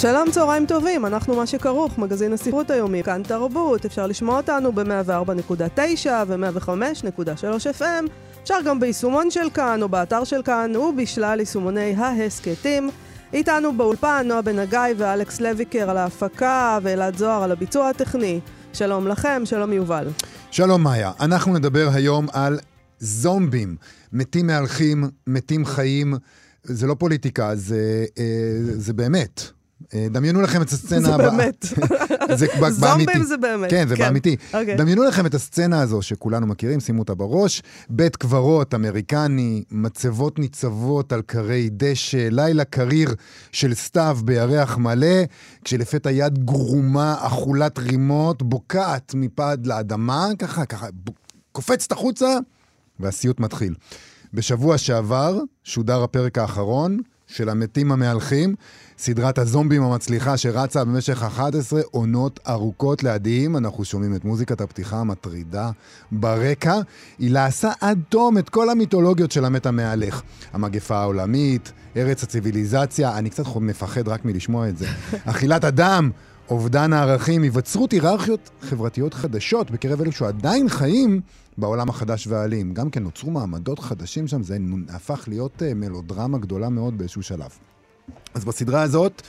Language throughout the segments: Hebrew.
שלום, צהריים טובים, אנחנו מה שכרוך, מגזין הספרות היומי, כאן תרבות, אפשר לשמוע אותנו ב-104.9 ו-105.3 FM, אפשר גם ביישומון של כאן או באתר של כאן ובשלל יישומוני ההסכתים. איתנו באולפן נועה בן הגיא ואלכס לויקר על ההפקה ואלעד זוהר על הביצוע הטכני. שלום לכם, שלום יובל. שלום מאיה, אנחנו נדבר היום על זומבים, מתים מהלכים, מתים חיים. זה לא פוליטיקה, זה, אה, זה באמת. אה, דמיינו לכם את הסצנה זה הבאה. באמת. זה באמיתי. זומבים זה באמת. כן, זה באמיתי. אוקיי. דמיינו לכם את הסצנה הזו שכולנו מכירים, שימו אותה בראש. בית קברות אמריקני, מצבות ניצבות על כרי דשא, לילה קריר של סתיו בירח מלא, כשלפתע יד גרומה, אכולת רימות, בוקעת מפד לאדמה, ככה, ככה, קופצת החוצה, והסיוט מתחיל. בשבוע שעבר שודר הפרק האחרון של המתים המהלכים, סדרת הזומבים המצליחה שרצה במשך 11 עונות ארוכות לידיים. אנחנו שומעים את מוזיקת הפתיחה המטרידה ברקע. היא לעשה עד תום את כל המיתולוגיות של המת המהלך. המגפה העולמית, ארץ הציוויליזציה, אני קצת מפחד רק מלשמוע את זה. אכילת אדם, אובדן הערכים, היווצרות היררכיות חברתיות חדשות בקרב אלו שעדיין חיים בעולם החדש והאלים. גם כן נוצרו מעמדות חדשים שם, זה הפך להיות אה, מלודרמה גדולה מאוד באיזשהו שלב. אז בסדרה הזאת,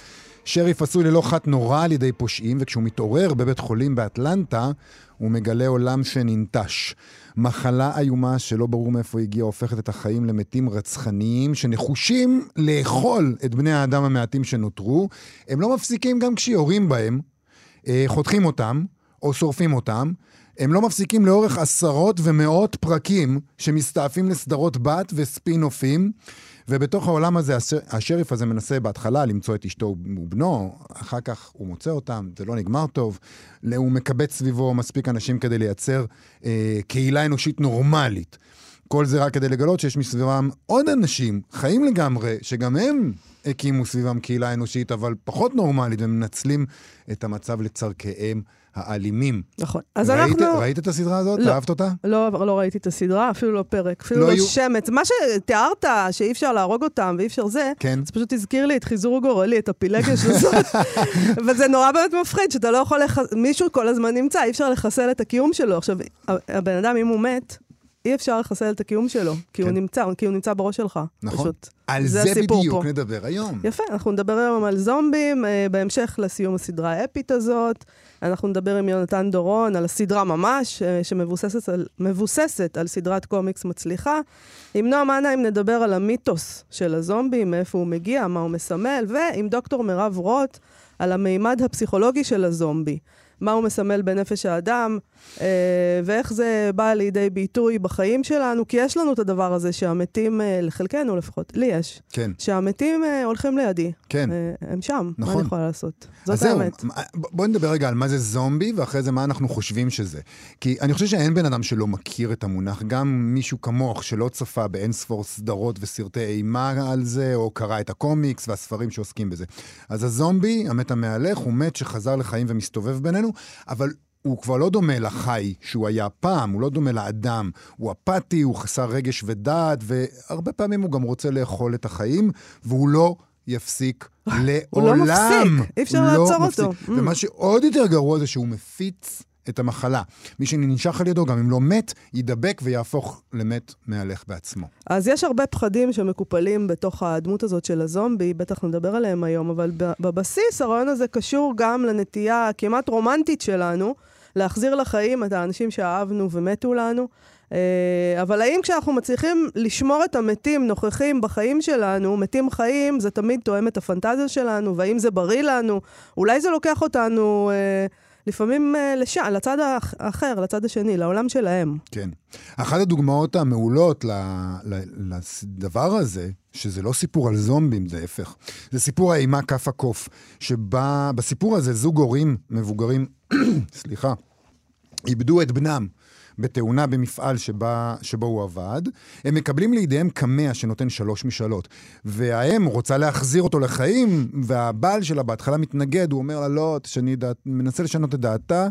שריף עשוי ללא חת נורא על ידי פושעים, וכשהוא מתעורר בבית חולים באטלנטה, הוא מגלה עולם שננטש. מחלה איומה שלא ברור מאיפה הגיעה, הופכת את החיים למתים רצחניים, שנחושים לאכול את בני האדם המעטים שנותרו. הם לא מפסיקים גם כשיורים בהם, אה, חותכים אותם, או שורפים אותם. הם לא מפסיקים לאורך עשרות ומאות פרקים שמסתעפים לסדרות בת וספין-אופים. ובתוך העולם הזה, הש- השריף הזה מנסה בהתחלה למצוא את אשתו ובנו, אחר כך הוא מוצא אותם, זה לא נגמר טוב. הוא מקבץ סביבו מספיק אנשים כדי לייצר אה, קהילה אנושית נורמלית. כל זה רק כדי לגלות שיש מסביבם עוד אנשים, חיים לגמרי, שגם הם הקימו סביבם קהילה אנושית, אבל פחות נורמלית, ומנצלים את המצב לצורכיהם האלימים. נכון. אז ראית, אנחנו... ראית את הסדרה הזאת? לא. אהבת אותה? לא, לא ראיתי את הסדרה, אפילו לא פרק, אפילו לא לא, היו- שמץ. מה שתיארת, שאי אפשר להרוג אותם ואי אפשר זה, כן. זה פשוט הזכיר לי את חיזור גורלי, את הפילגש הזאת. וזה נורא באמת מפחיד, שאתה לא יכול, לח... מישהו כל הזמן נמצא, אי אפשר לחסל את הקיום שלו. עכשיו, הבן אדם, אם הוא מת, אי אפשר לחסל את הקיום שלו, כי הוא כן. נמצא, כי הוא נמצא בראש שלך. נכון. פשוט. על זה זה, בדיוק פה. נדבר היום. יפה, אנחנו נדבר היום על זומבים, אה, בהמשך לסיום הסדרה האפית הזאת. אנחנו נדבר עם יונתן דורון על הסדרה ממש, אה, שמבוססת על, על סדרת קומיקס מצליחה. עם נועה מנהיים נדבר על המיתוס של הזומבים, מאיפה הוא מגיע, מה הוא מסמל, ועם דוקטור מירב רוט על המימד הפסיכולוגי של הזומבי. מה הוא מסמל בנפש האדם, ואיך זה בא לידי ביטוי בחיים שלנו, כי יש לנו את הדבר הזה שהמתים, אה, לחלקנו לפחות, לי יש, כן, שהמתים אה, הולכים לידי. כן. אה, הם שם, מה נכון. אני יכולה לעשות? זאת האמת. מה- ב- בוא נדבר רגע על מה זה זומבי, ואחרי זה מה אנחנו חושבים שזה. כי אני חושב שאין בן אדם שלא מכיר את המונח, גם מישהו כמוך שלא צפה באין ספור סדרות וסרטי אימה על זה, או קרא את הקומיקס והספרים שעוסקים בזה. אז הזומבי, המת המהלך, הוא מת שחזר לחיים ומסתובב בינינו, אבל... הוא כבר לא דומה לחי שהוא היה פעם, הוא לא דומה לאדם. הוא אפאתי, הוא חסר רגש ודעת, והרבה פעמים הוא גם רוצה לאכול את החיים, והוא לא יפסיק לעולם. הוא לא מפסיק, אי אפשר לא לעצור מפסיק. אותו. Mm. ומה שעוד יותר גרוע זה שהוא מפיץ את המחלה. מי שננשך על ידו, גם אם לא מת, יידבק ויהפוך למת מהלך בעצמו. אז יש הרבה פחדים שמקופלים בתוך הדמות הזאת של הזומבי, בטח נדבר עליהם היום, אבל בבסיס הרעיון הזה קשור גם לנטייה הכמעט רומנטית שלנו, להחזיר לחיים את האנשים שאהבנו ומתו לנו. אה, אבל האם כשאנחנו מצליחים לשמור את המתים נוכחים בחיים שלנו, מתים חיים, זה תמיד תואם את הפנטזיה שלנו, והאם זה בריא לנו? אולי זה לוקח אותנו אה, לפעמים אה, לשם, לצד האח- האחר, לצד השני, לעולם שלהם. כן. אחת הדוגמאות המעולות לדבר הזה, שזה לא סיפור על זומבים, זה ההפך. זה סיפור האימה כף הקוף, שבה בסיפור הזה זוג הורים מבוגרים, סליחה, איבדו את בנם בתאונה במפעל שבה, שבו הוא עבד, הם מקבלים לידיהם קמע שנותן שלוש משאלות. והאם רוצה להחזיר אותו לחיים, והבעל שלה בהתחלה מתנגד, הוא אומר לה, לא, תשני דעת, מנסה לשנות את דעתה.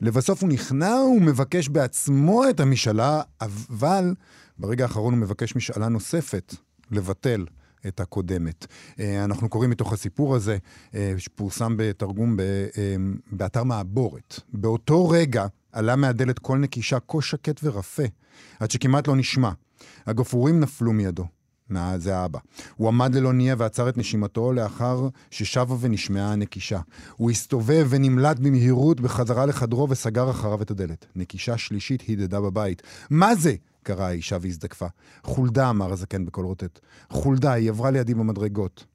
לבסוף הוא נכנע, הוא מבקש בעצמו את המשאלה, אבל ברגע האחרון הוא מבקש משאלה נוספת, לבטל. את הקודמת. אה, אנחנו קוראים מתוך הסיפור הזה, אה, שפורסם בתרגום אה, באתר מעבורת. באותו רגע עלה מהדלת קול נקישה כה שקט ורפה, עד שכמעט לא נשמע. הגפרורים נפלו מידו. זה האבא. הוא עמד ללא ניע ועצר את נשימתו לאחר ששבה ונשמעה הנקישה. הוא הסתובב ונמלט במהירות בחזרה לחדרו וסגר אחריו את הדלת. נקישה שלישית הדהדה בבית. מה זה? קראה האישה והזדקפה. חולדה, אמר הזקן בקול רוטט. חולדה, היא עברה לידי במדרגות.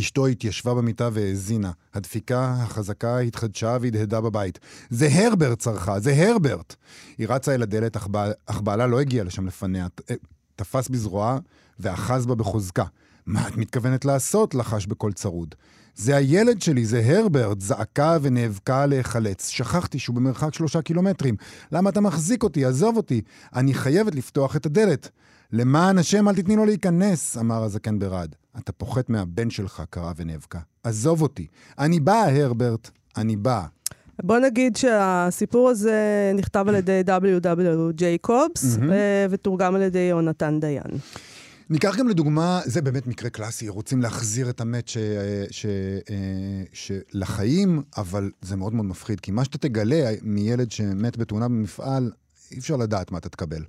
אשתו התיישבה במיטה והאזינה. הדפיקה החזקה התחדשה והדהדה בבית. זה הרברט צרחה, זה הרברט! היא רצה אל הדלת, אך, בע... אך בעלה לא הגיע לשם לפניה. אה, תפס בזרועה ואחז בה בחוזקה. מה את מתכוונת לעשות? לחש בקול צרוד. זה הילד שלי, זה הרברט, זעקה ונאבקה להיחלץ. שכחתי שהוא במרחק שלושה קילומטרים. למה אתה מחזיק אותי? עזוב אותי. אני חייבת לפתוח את הדלת. למען השם, אל תתני לו להיכנס, אמר הזקן ברעד. אתה פוחת מהבן שלך, קרא ונאבקה. עזוב אותי. אני באה, הרברט. אני באה. בוא נגיד שהסיפור הזה נכתב על ידי W.W. ג'ייקובס, mm-hmm. ותורגם על ידי יונתן דיין. ניקח גם לדוגמה, זה באמת מקרה קלאסי, רוצים להחזיר את המת ש, ש, ש, לחיים, אבל זה מאוד מאוד מפחיד, כי מה שאתה תגלה מילד שמת בתאונה במפעל, אי אפשר לדעת מה אתה תקבל.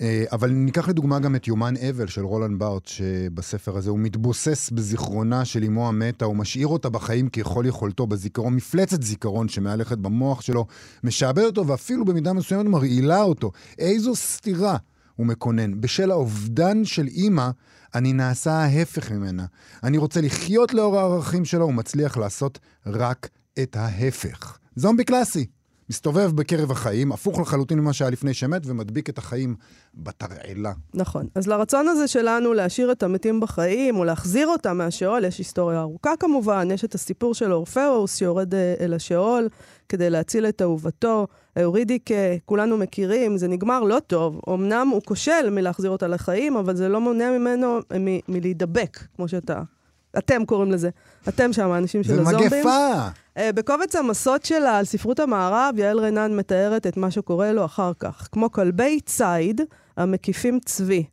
אה, אבל ניקח לדוגמה גם את יומן אבל של רולנד בארט, שבספר הזה הוא מתבוסס בזיכרונה של אמו המתה, הוא משאיר אותה בחיים ככל יכולתו, בזיכרון, מפלצת זיכרון שמהלכת במוח שלו, משעבד אותו ואפילו במידה מסוימת מרעילה אותו. איזו סתירה הוא מקונן. בשל האובדן של אימא, אני נעשה ההפך ממנה. אני רוצה לחיות לאור הערכים שלו, ומצליח לעשות רק את ההפך. זומבי קלאסי. מסתובב בקרב החיים, הפוך לחלוטין ממה שהיה לפני שמת, ומדביק את החיים בתרעלה. נכון. אז לרצון הזה שלנו להשאיר את המתים בחיים, או להחזיר אותם מהשאול, יש היסטוריה ארוכה כמובן, יש את הסיפור של אורפאוס שיורד אה, אל השאול כדי להציל את אהובתו. אורידיקה, כולנו מכירים, זה נגמר לא טוב. אמנם הוא כושל מלהחזיר אותה לחיים, אבל זה לא מונע ממנו מ- מלהידבק, כמו שאתה אתם קוראים לזה. אתם שם, האנשים של הזומבים. זה מגפה! Uh, בקובץ המסות שלה על ספרות המערב, יעל רנן מתארת את מה שקורה לו אחר כך. כמו כלבי ציד המקיפים צבי.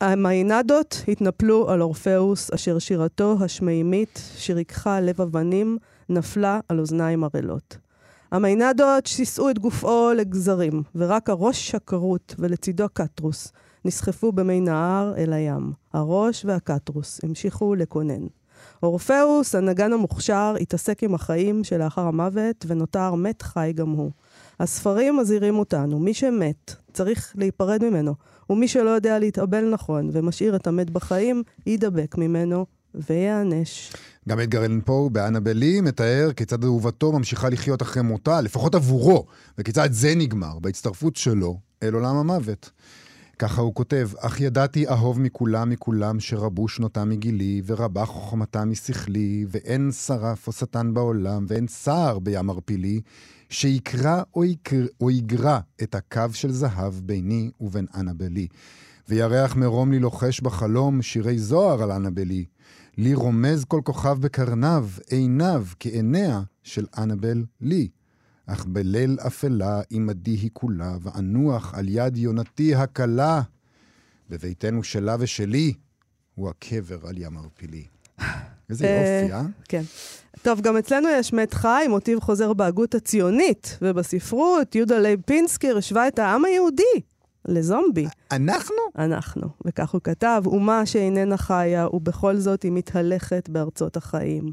המיינדות התנפלו על אורפאוס, אשר שירתו השמימית, שריככה לב אבנים, נפלה על אוזניים ערלות. המיינדות שיסעו את גופו לגזרים, ורק הראש הכרות ולצידו קטרוס נסחפו במי נהר אל הים. הראש והקטרוס המשיכו לקונן. אורפאוס, הנגן המוכשר, התעסק עם החיים שלאחר המוות, ונותר מת חי גם הוא. הספרים מזהירים אותנו, מי שמת, צריך להיפרד ממנו, ומי שלא יודע להתאבל נכון ומשאיר את המת בחיים, יידבק ממנו וייענש. גם אדגר אלן פה באנבלי מתאר כיצד אהובתו ממשיכה לחיות אחרי מותה, לפחות עבורו, וכיצד זה נגמר בהצטרפות שלו אל עולם המוות. ככה הוא כותב, אך ידעתי אהוב מכולם מכולם שרבו שנותם מגילי, ורבה חוכמתם משכלי, ואין שרף או שטן בעולם, ואין צער בים ערפילי, שיקרא או, יקר, או יגרע את הקו של זהב ביני ובין אנבלי. וירח מרום לי לוחש בחלום שירי זוהר על אנבל לי. לי רומז כל כוכב בקרניו, עיניו כעיניה של אנבל לי. אך בליל אפלה עמדי היא כולה, ואנוח על יד יונתי הכלה. בביתנו שלה ושלי, הוא הקבר על ים ערפילי. איזה אה, יופי, אה? כן. טוב, גם אצלנו יש מת חי, מוטיב חוזר בהגות הציונית, ובספרות יהודה לייב פינסקר השווה את העם היהודי לזומבי. אנחנו? אנחנו. וכך הוא כתב, אומה שאיננה חיה, ובכל זאת היא מתהלכת בארצות החיים.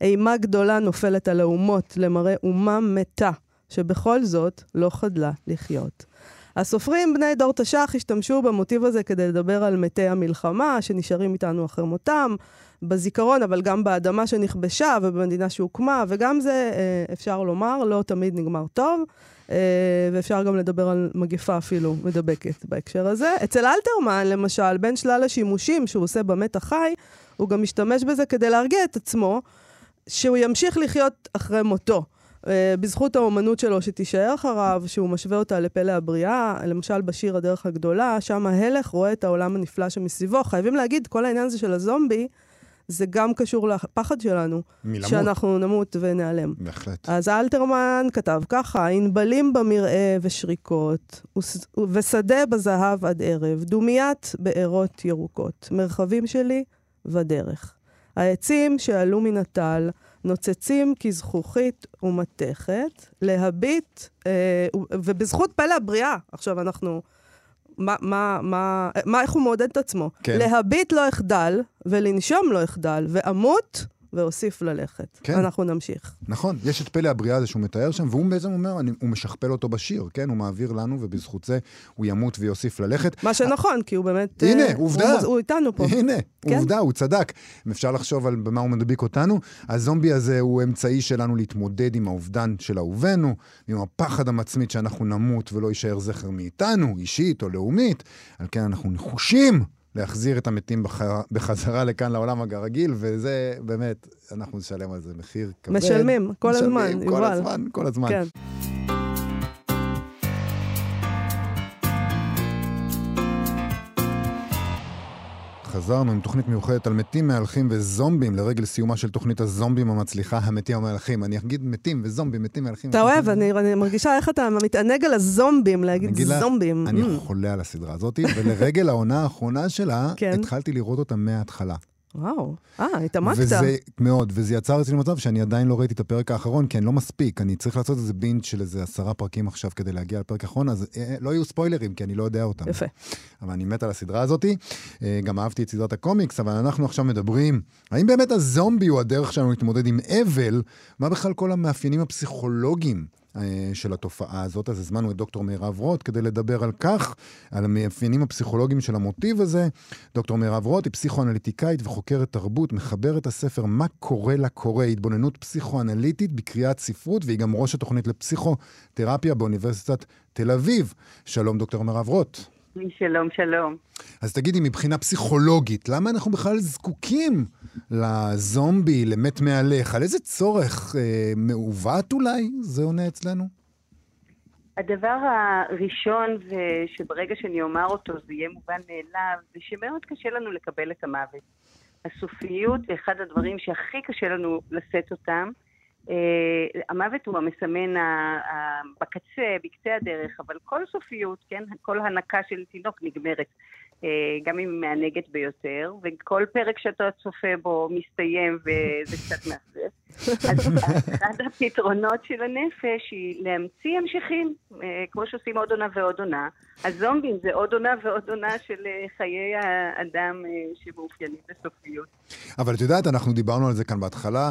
אימה גדולה נופלת על האומות למראה אומה מתה, שבכל זאת לא חדלה לחיות. הסופרים בני דור תש"ח השתמשו במוטיב הזה כדי לדבר על מתי המלחמה שנשארים איתנו אחרי מותם, בזיכרון, אבל גם באדמה שנכבשה ובמדינה שהוקמה, וגם זה, אה, אפשר לומר, לא תמיד נגמר טוב. אה, ואפשר גם לדבר על מגפה אפילו מדבקת בהקשר הזה. אצל אלתרמן, למשל, בין שלל השימושים שהוא עושה במת החי, הוא גם משתמש בזה כדי להרגיע את עצמו, שהוא ימשיך לחיות אחרי מותו. אה, בזכות האומנות שלו שתישאר אחריו, שהוא משווה אותה לפלא הבריאה, למשל בשיר הדרך הגדולה, שם ההלך רואה את העולם הנפלא שמסביבו. חייבים להגיד, כל העניין הזה של הזומבי, זה גם קשור לפחד שלנו, מלמות. שאנחנו נמות וניעלם. בהחלט. אז אלתרמן כתב ככה, ענבלים במרעה ושריקות, ושדה בזהב עד ערב, דומיית בארות ירוקות, מרחבים שלי ודרך. העצים שעלו מן הטל, נוצצים כזכוכית ומתכת, להביט, אה, ובזכות פלא הבריאה, עכשיו אנחנו... מה, מה, מה, מה, איך הוא מעודד את עצמו? כן. להביט לא אחדל, ולנשום לא אחדל, ואמות ואוסיף ללכת. כן. אנחנו נמשיך. נכון, יש את פלא הבריאה הזה שהוא מתאר שם, והוא בעצם אומר, אני, הוא משכפל אותו בשיר, כן? הוא מעביר לנו, ובזכות זה הוא ימות ויוסיף ללכת. מה שנכון, כי הוא באמת... הנה, אה, עובדה. הוא, הוא איתנו פה. הנה, כן. עובדה, הוא צדק. אם אפשר לחשוב על במה הוא מדביק אותנו, הזומבי הזה הוא אמצעי שלנו להתמודד עם האובדן של אהובינו, עם הפחד המצמית שאנחנו נמות ולא יישאר זכר מאיתנו, אישית או לאומית. על כן אנחנו נחושים להחזיר את המתים בח... בחזרה לכאן לעולם הרגיל, וזה באמת, אנחנו נשלם על זה מחיר כבד. משלמים, כל משלמים, הזמן, כל יובל. הזמן, כל הזמן. כן. חזרנו עם תוכנית מיוחדת על מתים מהלכים וזומבים לרגל סיומה של תוכנית הזומבים המצליחה, המתים המהלכים. אני אגיד מתים וזומבים, מתים מהלכים. אתה אוהב, אני, אני מרגישה איך אתה מתענג על הזומבים, להגיד זומבים. אני Mm. חולה על הסדרה הזאת, ולרגל העונה האחרונה שלה, כן. התחלתי לראות אותה מההתחלה. וואו, אה, התעמקת. וזה מאוד, וזה יצר אצלי מצב שאני עדיין לא ראיתי את הפרק האחרון, כי אני לא מספיק, אני צריך לעשות איזה בינג' של איזה עשרה פרקים עכשיו כדי להגיע לפרק האחרון, אז אה, לא יהיו ספוילרים, כי אני לא יודע אותם. יפה. אבל אני מת על הסדרה הזאתי. אה, גם אהבתי את סדרת הקומיקס, אבל אנחנו עכשיו מדברים, האם באמת הזומבי הוא הדרך שלנו להתמודד עם אבל? מה בכלל כל המאפיינים הפסיכולוגיים אה, של התופעה הזאת? אז הזמנו את דוקטור מירב רוט כדי לדבר על כך, על המאפיינים הפסיכולוגיים של המוטיב הזה. דוקטור מירב רוט היא פסיכואנליטיקאית וחוקרת תרבות, מחברת הספר "מה קורה לקורא", התבוננות פסיכואנליטית בקריאת ספרות, והיא גם ראש התוכנית לפסיכותרפיה באוניברסיטת תל אביב. שלום, דוקטור מירב רוט. שלום, שלום. אז תגידי, מבחינה פסיכולוגית, למה אנחנו בכלל זקוקים לזומבי, למת מהלך? על איזה צורך אה, מעוות אולי זה עונה אצלנו? הדבר הראשון, ושברגע שאני אומר אותו זה יהיה מובן מאליו, זה שמאוד קשה לנו לקבל את המוות. הסופיות זה אחד הדברים שהכי קשה לנו לשאת אותם. Uh, המוות הוא המסמן בקצה, בקצה הדרך, אבל כל סופיות, כן, כל הנקה של תינוק נגמרת, uh, גם אם היא מענגת ביותר, וכל פרק שאתה צופה בו מסתיים וזה קצת מאכזב. אז אחד הפתרונות של הנפש היא להמציא המשכים, uh, כמו שעושים עוד עונה ועוד עונה. הזומבים זה עוד עונה ועוד עונה של חיי האדם שמאופיינים בסופיות. אבל את יודעת, אנחנו דיברנו על זה כאן בהתחלה,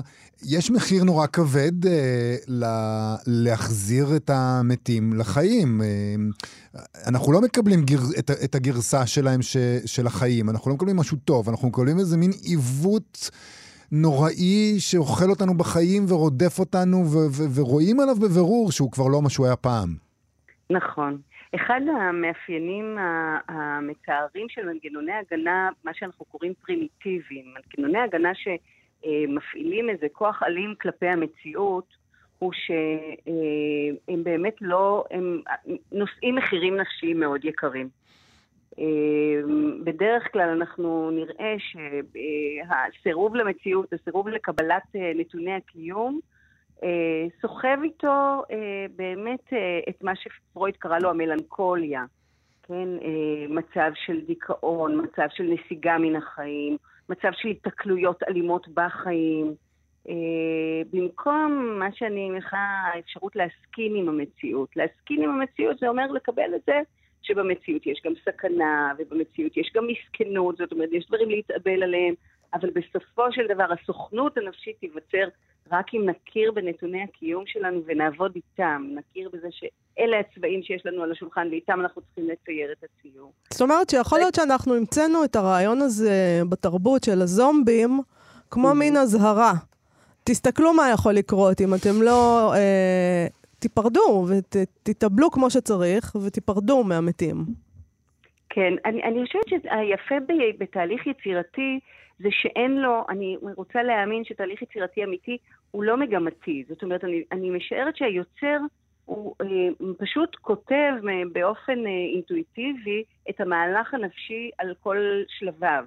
יש מחיר נורא כבד אה, ל- להחזיר את המתים לחיים. אה, אנחנו לא מקבלים גר, את, את הגרסה שלהם ש, של החיים, אנחנו לא מקבלים משהו טוב, אנחנו מקבלים איזה מין עיוות נוראי שאוכל אותנו בחיים ורודף אותנו, ו- ו- ורואים עליו בבירור שהוא כבר לא מה שהוא היה פעם. נכון. אחד המאפיינים ה- המצערים של מנגנוני הגנה, מה שאנחנו קוראים פרימיטיביים, מנגנוני הגנה שמפעילים איזה כוח אלים כלפי המציאות, הוא שהם באמת לא, הם נושאים מחירים נפשיים מאוד יקרים. בדרך כלל אנחנו נראה שהסירוב למציאות, הסירוב לקבלת נתוני הקיום, סוחב איתו אה, באמת אה, את מה שפרויד קרא לו המלנכוליה, כן? אה, מצב של דיכאון, מצב של נסיגה מן החיים, מצב של התקלויות אלימות בחיים. אה, במקום מה שאני מניחה, האפשרות להסכים עם המציאות. להסכים עם המציאות זה אומר לקבל את זה שבמציאות יש גם סכנה, ובמציאות יש גם מסכנות, זאת אומרת, יש דברים להתאבל עליהם, אבל בסופו של דבר הסוכנות הנפשית תיווצר רק אם נכיר בנתוני הקיום שלנו ונעבוד איתם, נכיר בזה שאלה הצבעים שיש לנו על השולחן ואיתם אנחנו צריכים לצייר את הציור. זאת אומרת שיכול להיות שאנחנו המצאנו את הרעיון הזה בתרבות של הזומבים כמו מין אזהרה. תסתכלו מה יכול לקרות אם אתם לא אה, תיפרדו ותתאבלו כמו שצריך ותיפרדו מהמתים. כן, אני, אני חושבת שהיפה ב- בתהליך יצירתי זה שאין לו, אני רוצה להאמין שתהליך יצירתי אמיתי הוא לא מגמתי. זאת אומרת, אני, אני משערת שהיוצר הוא אה, פשוט כותב אה, באופן אה, אינטואיטיבי את המהלך הנפשי על כל שלביו.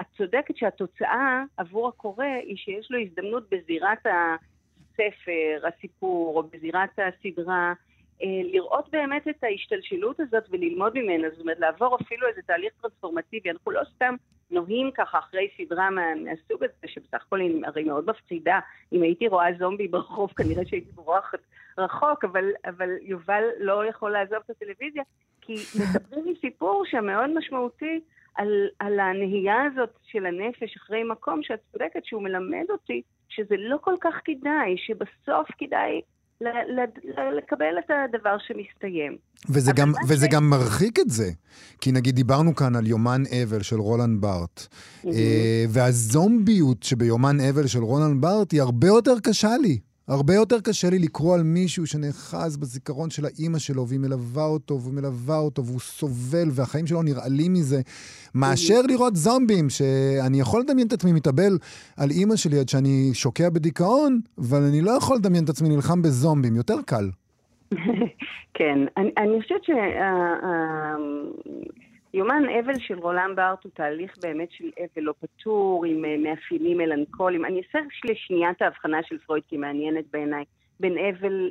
את צודקת שהתוצאה עבור הקורא היא שיש לו הזדמנות בזירת הספר, הסיפור, או בזירת הסדרה, לראות באמת את ההשתלשלות הזאת וללמוד ממנה, זאת אומרת לעבור אפילו איזה תהליך טרנספורמטיבי. אנחנו לא סתם נוהים ככה אחרי סדרה מה, מהסוג הזה, שבסך הכל היא הרי מאוד מפחידה. אם הייתי רואה זומבי ברחוב, כנראה שהייתי בורחת רחוק, אבל, אבל יובל לא יכול לעזוב את הטלוויזיה, כי מספרים לי סיפור שמאוד משמעותי על, על הנהייה הזאת של הנפש אחרי מקום שאת צודקת שהוא מלמד אותי שזה לא כל כך כדאי, שבסוף כדאי לקבל את הדבר שמסתיים. וזה, גם, וזה ש... גם מרחיק את זה. כי נגיד דיברנו כאן על יומן אבל של רולנד בארט, mm-hmm. והזומביות שביומן אבל של רולנד בארט היא הרבה יותר קשה לי. הרבה יותר קשה לי לקרוא על מישהו שנאחז בזיכרון של האימא שלו, והיא מלווה אותו, והוא מלווה אותו, והוא סובל, והחיים שלו נרעלים מזה, מאשר לראות זומבים, שאני יכול לדמיין את עצמי מתאבל על אימא שלי עד שאני שוקע בדיכאון, אבל אני לא יכול לדמיין את עצמי נלחם בזומבים, יותר קל. כן, אני, אני חושבת שה... יומן אבל של רולן בארט הוא תהליך באמת של אבל לא פתור, עם אה, מאפיינים מלנכוליים. אני אעשה לשנייה את ההבחנה של פרויד, כי היא מעניינת בעיניי, בין אבל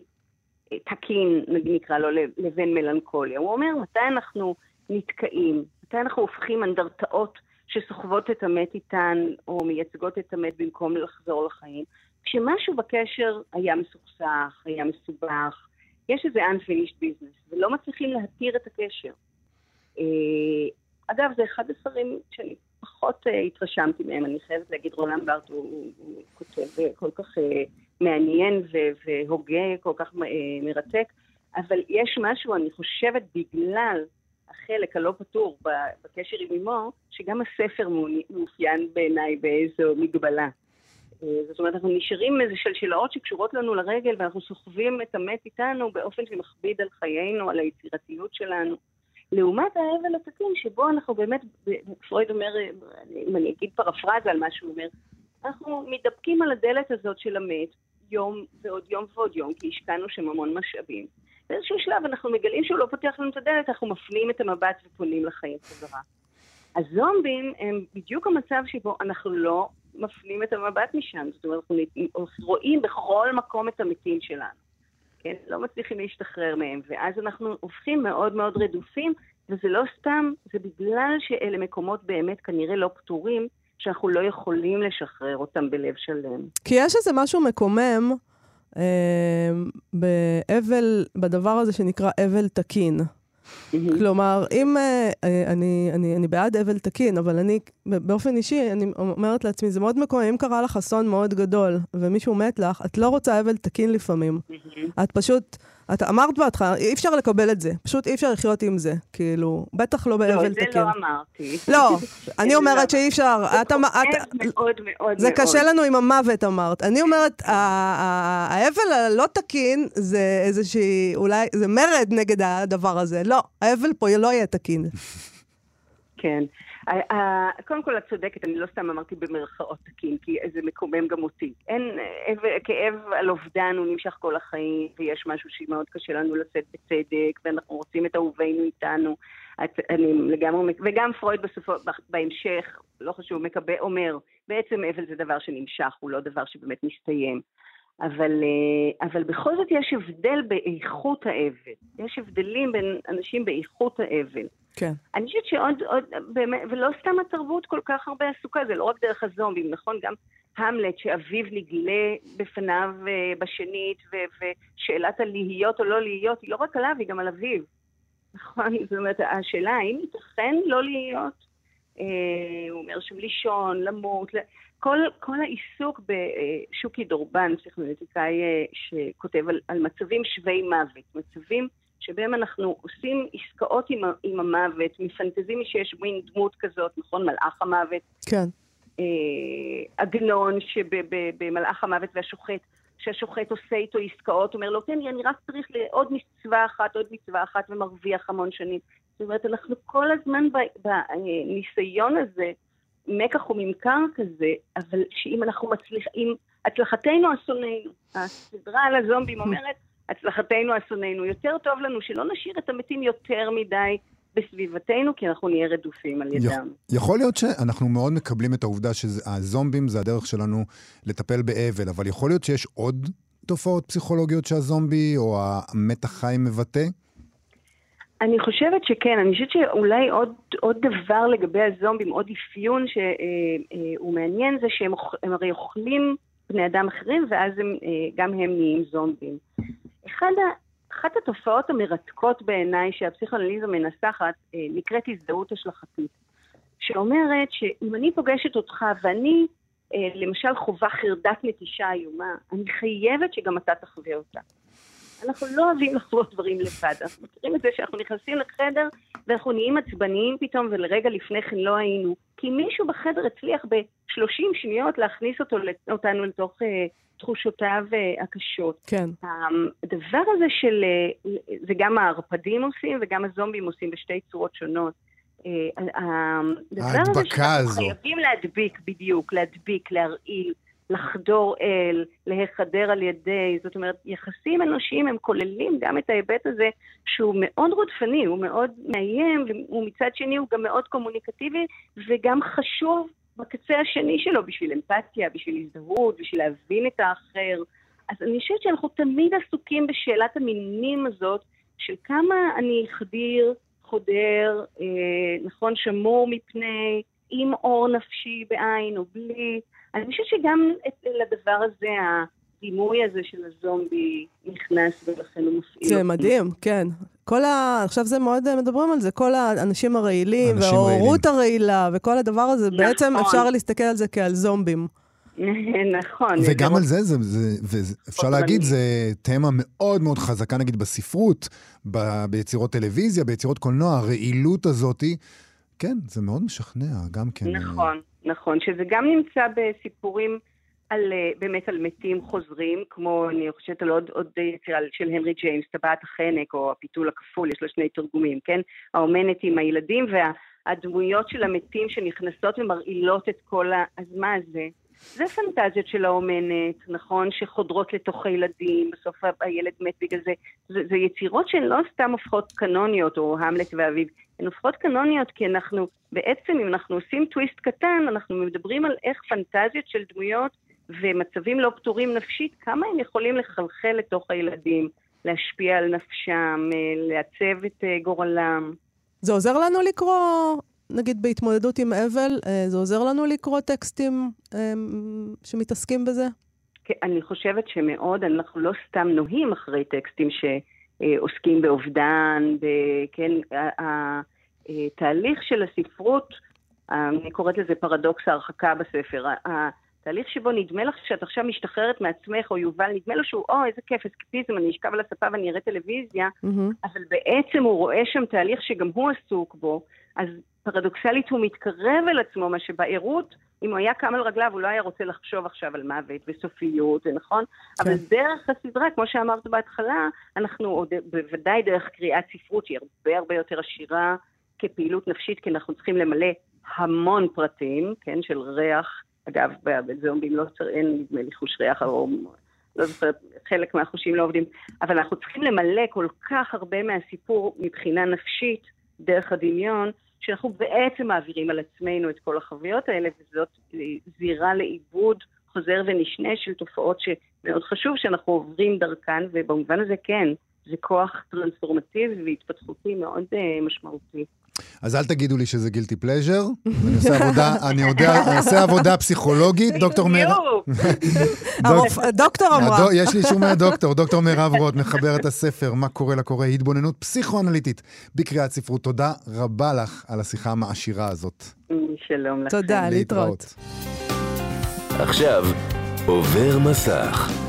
אה, תקין, נקרא לו, לבין מלנכוליה. הוא אומר, מתי אנחנו נתקעים? מתי אנחנו הופכים אנדרטאות שסוחבות את המת איתן, או מייצגות את המת במקום לחזור לחיים? כשמשהו בקשר היה מסוכסך, היה מסובך, יש איזה unfinished business, ולא מצליחים להתיר את הקשר. אה, אגב, זה אחד הספרים שאני פחות אה, התרשמתי מהם, אני חייבת להגיד, רולנד בארט הוא, הוא, כותב אה, כל כך מעניין והוגה, כל כך מרתק, אבל יש משהו, אני חושבת, בגלל החלק הלא פתור בקשר עם אמו, שגם הספר מאופיין בעיניי באיזו מגבלה. זאת אומרת, אנחנו נשארים איזה שלשלאות שקשורות לנו לרגל, ואנחנו סוחבים את המת איתנו באופן שמכביד על חיינו, על היצירתיות שלנו. לעומת האבל התקין, שבו אנחנו באמת, פרויד אומר, אם אני אגיד פרפרזה על מה שהוא אומר, אנחנו מתדפקים על הדלת הזאת של המת יום ועוד יום ועוד יום, כי השקענו שם המון משאבים. באיזשהו שלב אנחנו מגלים שהוא לא פותח לנו את הדלת, אנחנו מפנים את המבט ופונים לחיים חזרה. הזומבים הם בדיוק המצב שבו אנחנו לא מפנים את המבט משם. זאת אומרת, אנחנו רואים בכל מקום את המתים שלנו. כן? לא מצליחים להשתחרר מהם, ואז אנחנו הופכים מאוד מאוד רדופים, וזה לא סתם, זה בגלל שאלה מקומות באמת כנראה לא פתורים, שאנחנו לא יכולים לשחרר אותם בלב שלם. כי יש איזה משהו מקומם אה, באבל, בדבר הזה שנקרא אבל תקין. כלומר, אם... uh, אני, אני, אני בעד אבל תקין, אבל אני, באופן אישי, אני אומרת לעצמי, זה מאוד מקומי, אם קרה לך אסון מאוד גדול, ומישהו מת לך, את לא רוצה אבל תקין לפעמים. את פשוט... את אמרת בהתחלה, אי אפשר לקבל את זה. פשוט אי אפשר לחיות עם זה. כאילו, בטח לא באבל תקין. לא, זה לא אמרתי. לא, אני אומרת שאי אפשר. זה כואב מאוד מאוד. זה קשה לנו עם המוות, אמרת. אני אומרת, האבל הלא תקין זה איזושהי, אולי, זה מרד נגד הדבר הזה. לא, האבל פה לא יהיה תקין. כן. קודם כל, את צודקת, אני לא סתם אמרתי במרכאות תקין, כי זה מקומם גם אותי. אין, כאב על אובדן הוא נמשך כל החיים, ויש משהו שמאוד קשה לנו לשאת בצדק, ואנחנו רוצים את אהובינו איתנו. את, אני לגמרי, וגם פרויד בסופו, בהמשך, לא חשוב, מקבל, אומר, בעצם אבל זה דבר שנמשך, הוא לא דבר שבאמת מסתיים. אבל, אה, אבל בכל זאת יש הבדל באיכות האבל. יש הבדלים בין אנשים באיכות האבל. כן. אני חושבת שעוד, עוד, באמת, ולא סתם התרבות כל כך הרבה עסוקה, זה לא רק דרך הזומבים, נכון? גם המלט שאביו נגלה בפניו אה, בשנית, ו- ושאלת הלהיות או לא להיות היא לא רק עליו, היא גם על אביו. נכון? זאת אומרת, השאלה האם ייתכן לא להיות? אה, הוא אומר שם לישון, למות, כל, כל העיסוק בשוקי דורבן, פסיכולוגיקאי אה, שכותב על, על מצבים שווי מוות, מצבים שבהם אנחנו עושים עסקאות עם, עם המוות, מפנטזים שיש מין דמות כזאת, נכון? מלאך המוות. כן. אה, עגנון שבמלאך המוות והשוחט, שהשוחט עושה איתו עסקאות, אומר לו, לי, אני רק צריך לעוד מצווה אחת, עוד מצווה אחת, ומרוויח המון שנים. זאת אומרת, אנחנו כל הזמן בניסיון הזה, מקח וממכר כזה, אבל שאם אנחנו מצליחים, הצלחתנו אסוננו. הסדרה על הזומבים אומרת, הצלחתנו אסוננו. יותר טוב לנו שלא נשאיר את המתים יותר מדי בסביבתנו, כי אנחנו נהיה רדופים על ידם. יכול להיות שאנחנו מאוד מקבלים את העובדה שהזומבים זה הדרך שלנו לטפל באבל, אבל יכול להיות שיש עוד תופעות פסיכולוגיות שהזומבי או המתח חי מבטא? אני חושבת שכן, אני חושבת שאולי עוד, עוד דבר לגבי הזומבים, עוד אפיון שהוא מעניין, זה שהם הרי אוכלים בני אדם אחרים, ואז הם, גם הם נהיים זומבים. אחד אחת התופעות המרתקות בעיניי שהפסיכואנליזה מנסחת אה, נקראת הזדהות השלכתית, שאומרת שאם אני פוגשת אותך ואני אה, למשל חווה חרדת נטישה איומה, אני חייבת שגם אתה תחווה אותה. אנחנו לא אוהבים לחוות דברים לבד, אנחנו מכירים את זה שאנחנו נכנסים לחדר ואנחנו נהיים עצבניים פתאום ולרגע לפני כן לא היינו, כי מישהו בחדר הצליח ב-30 שניות להכניס אותו, אותנו לתוך אה, תחושותיו אה, הקשות. כן. הדבר הזה של, אה, זה גם הערפדים עושים וגם הזומבים עושים בשתי צורות שונות. אה, ההדבקה הזו. חייבים להדביק, בדיוק, להדביק, להרעיל, לחדור אל, להיחדר על ידי, זאת אומרת, יחסים אנושיים הם כוללים גם את ההיבט הזה שהוא מאוד רודפני, הוא מאוד מאיים, ומצד שני הוא גם מאוד קומוניקטיבי וגם חשוב בקצה השני שלו, בשביל אמפתיה, בשביל הזדהות, בשביל להבין את האחר. אז אני חושבת שאנחנו תמיד עסוקים בשאלת המינים הזאת, של כמה אני חדיר, חודר, אה, נכון, שמור מפני, עם אור נפשי בעין או בלי. אני חושבת שגם לדבר הזה, הדימוי הזה של הזומבי נכנס ולכן הוא מפעיל. זה מדהים, כן. כל ה... עכשיו זה מאוד מדברים על זה, כל האנשים הרעילים, וההורות הרעילה, וכל הדבר הזה, נכון. בעצם אפשר להסתכל על זה כעל זומבים. נכון. וגם על זה, זה, זה, זה אפשר להגיד, זה תמה מאוד מאוד חזקה, נגיד, בספרות, ב, ביצירות טלוויזיה, ביצירות קולנוע, הרעילות הזאתי, כן, זה מאוד משכנע, גם כן. נכון, נכון, שזה גם נמצא בסיפורים על, אה, באמת על מתים חוזרים, כמו אני חושבת על עוד, עוד יצירה של הנרי ג'יימס, טבעת החנק או הפיתול הכפול, יש לה שני תרגומים, כן? האומנת עם הילדים והדמויות של המתים שנכנסות ומרעילות את כל ה... אז מה זה? זה פנטזיות של האומנת, נכון? שחודרות לתוך הילדים, בסוף הילד מת בגלל זה. זה, זה יצירות שהן לא סתם הופכות קנוניות, או המלט ואביב, הן הופכות קנוניות כי אנחנו, בעצם אם אנחנו עושים טוויסט קטן, אנחנו מדברים על איך פנטזיות של דמויות ומצבים לא פתורים נפשית, כמה הם יכולים לחלחל לתוך הילדים, להשפיע על נפשם, אה, לעצב את אה, גורלם. זה עוזר לנו לקרוא, נגיד בהתמודדות עם אבל, אה, זה עוזר לנו לקרוא טקסטים שמתעסקים בזה? כן, אני חושבת שמאוד, אנחנו לא סתם נוהים אחרי טקסטים שעוסקים באובדן, כן, התהליך של הספרות, אני קוראת לזה פרדוקס ההרחקה בספר. תהליך שבו נדמה לך שאת עכשיו משתחררת מעצמך, או יובל, נדמה לו שהוא, או, איזה כיף, אסקפיזם, אני אשכב על הספה ואני אראה טלוויזיה, mm-hmm. אבל בעצם הוא רואה שם תהליך שגם הוא עסוק בו, אז פרדוקסלית הוא מתקרב אל עצמו, מה שבעירות, אם הוא היה קם על רגליו, הוא לא היה רוצה לחשוב עכשיו על מוות וסופיות, זה נכון? כן. אבל דרך הסדרה, כמו שאמרת בהתחלה, אנחנו עוד, בוודאי דרך קריאת ספרות, שהיא הרבה הרבה יותר עשירה כפעילות נפשית, כי אנחנו צריכים למלא המון פרטים, כן, של ריח, אגב, בזומבים לא צריך, אין נדמה לי חוש ריח או לא זוכרת, חלק מהחושים לא עובדים, אבל אנחנו צריכים למלא כל כך הרבה מהסיפור מבחינה נפשית, דרך הדמיון, שאנחנו בעצם מעבירים על עצמנו את כל החוויות האלה, וזאת זירה לעיבוד חוזר ונשנה של תופעות שמאוד חשוב שאנחנו עוברים דרכן, ובמובן הזה כן, זה כוח טרנספורמטיבי והתפתחותי מאוד uh, משמעותי. אז אל תגידו לי שזה גילטי פלז'ר, אני עושה עבודה, אני יודע, אני עושה עבודה פסיכולוגית, דוקטור מירב... דוקטור אמרה. יש לי אישור מהדוקטור, דוקטור מירב רוט, מחברת הספר "מה קורה לקורא", התבוננות פסיכואנליטית בקריאת ספרות. תודה רבה לך על השיחה המעשירה הזאת. שלום לכם. תודה, להתראות. עכשיו, עובר מסך.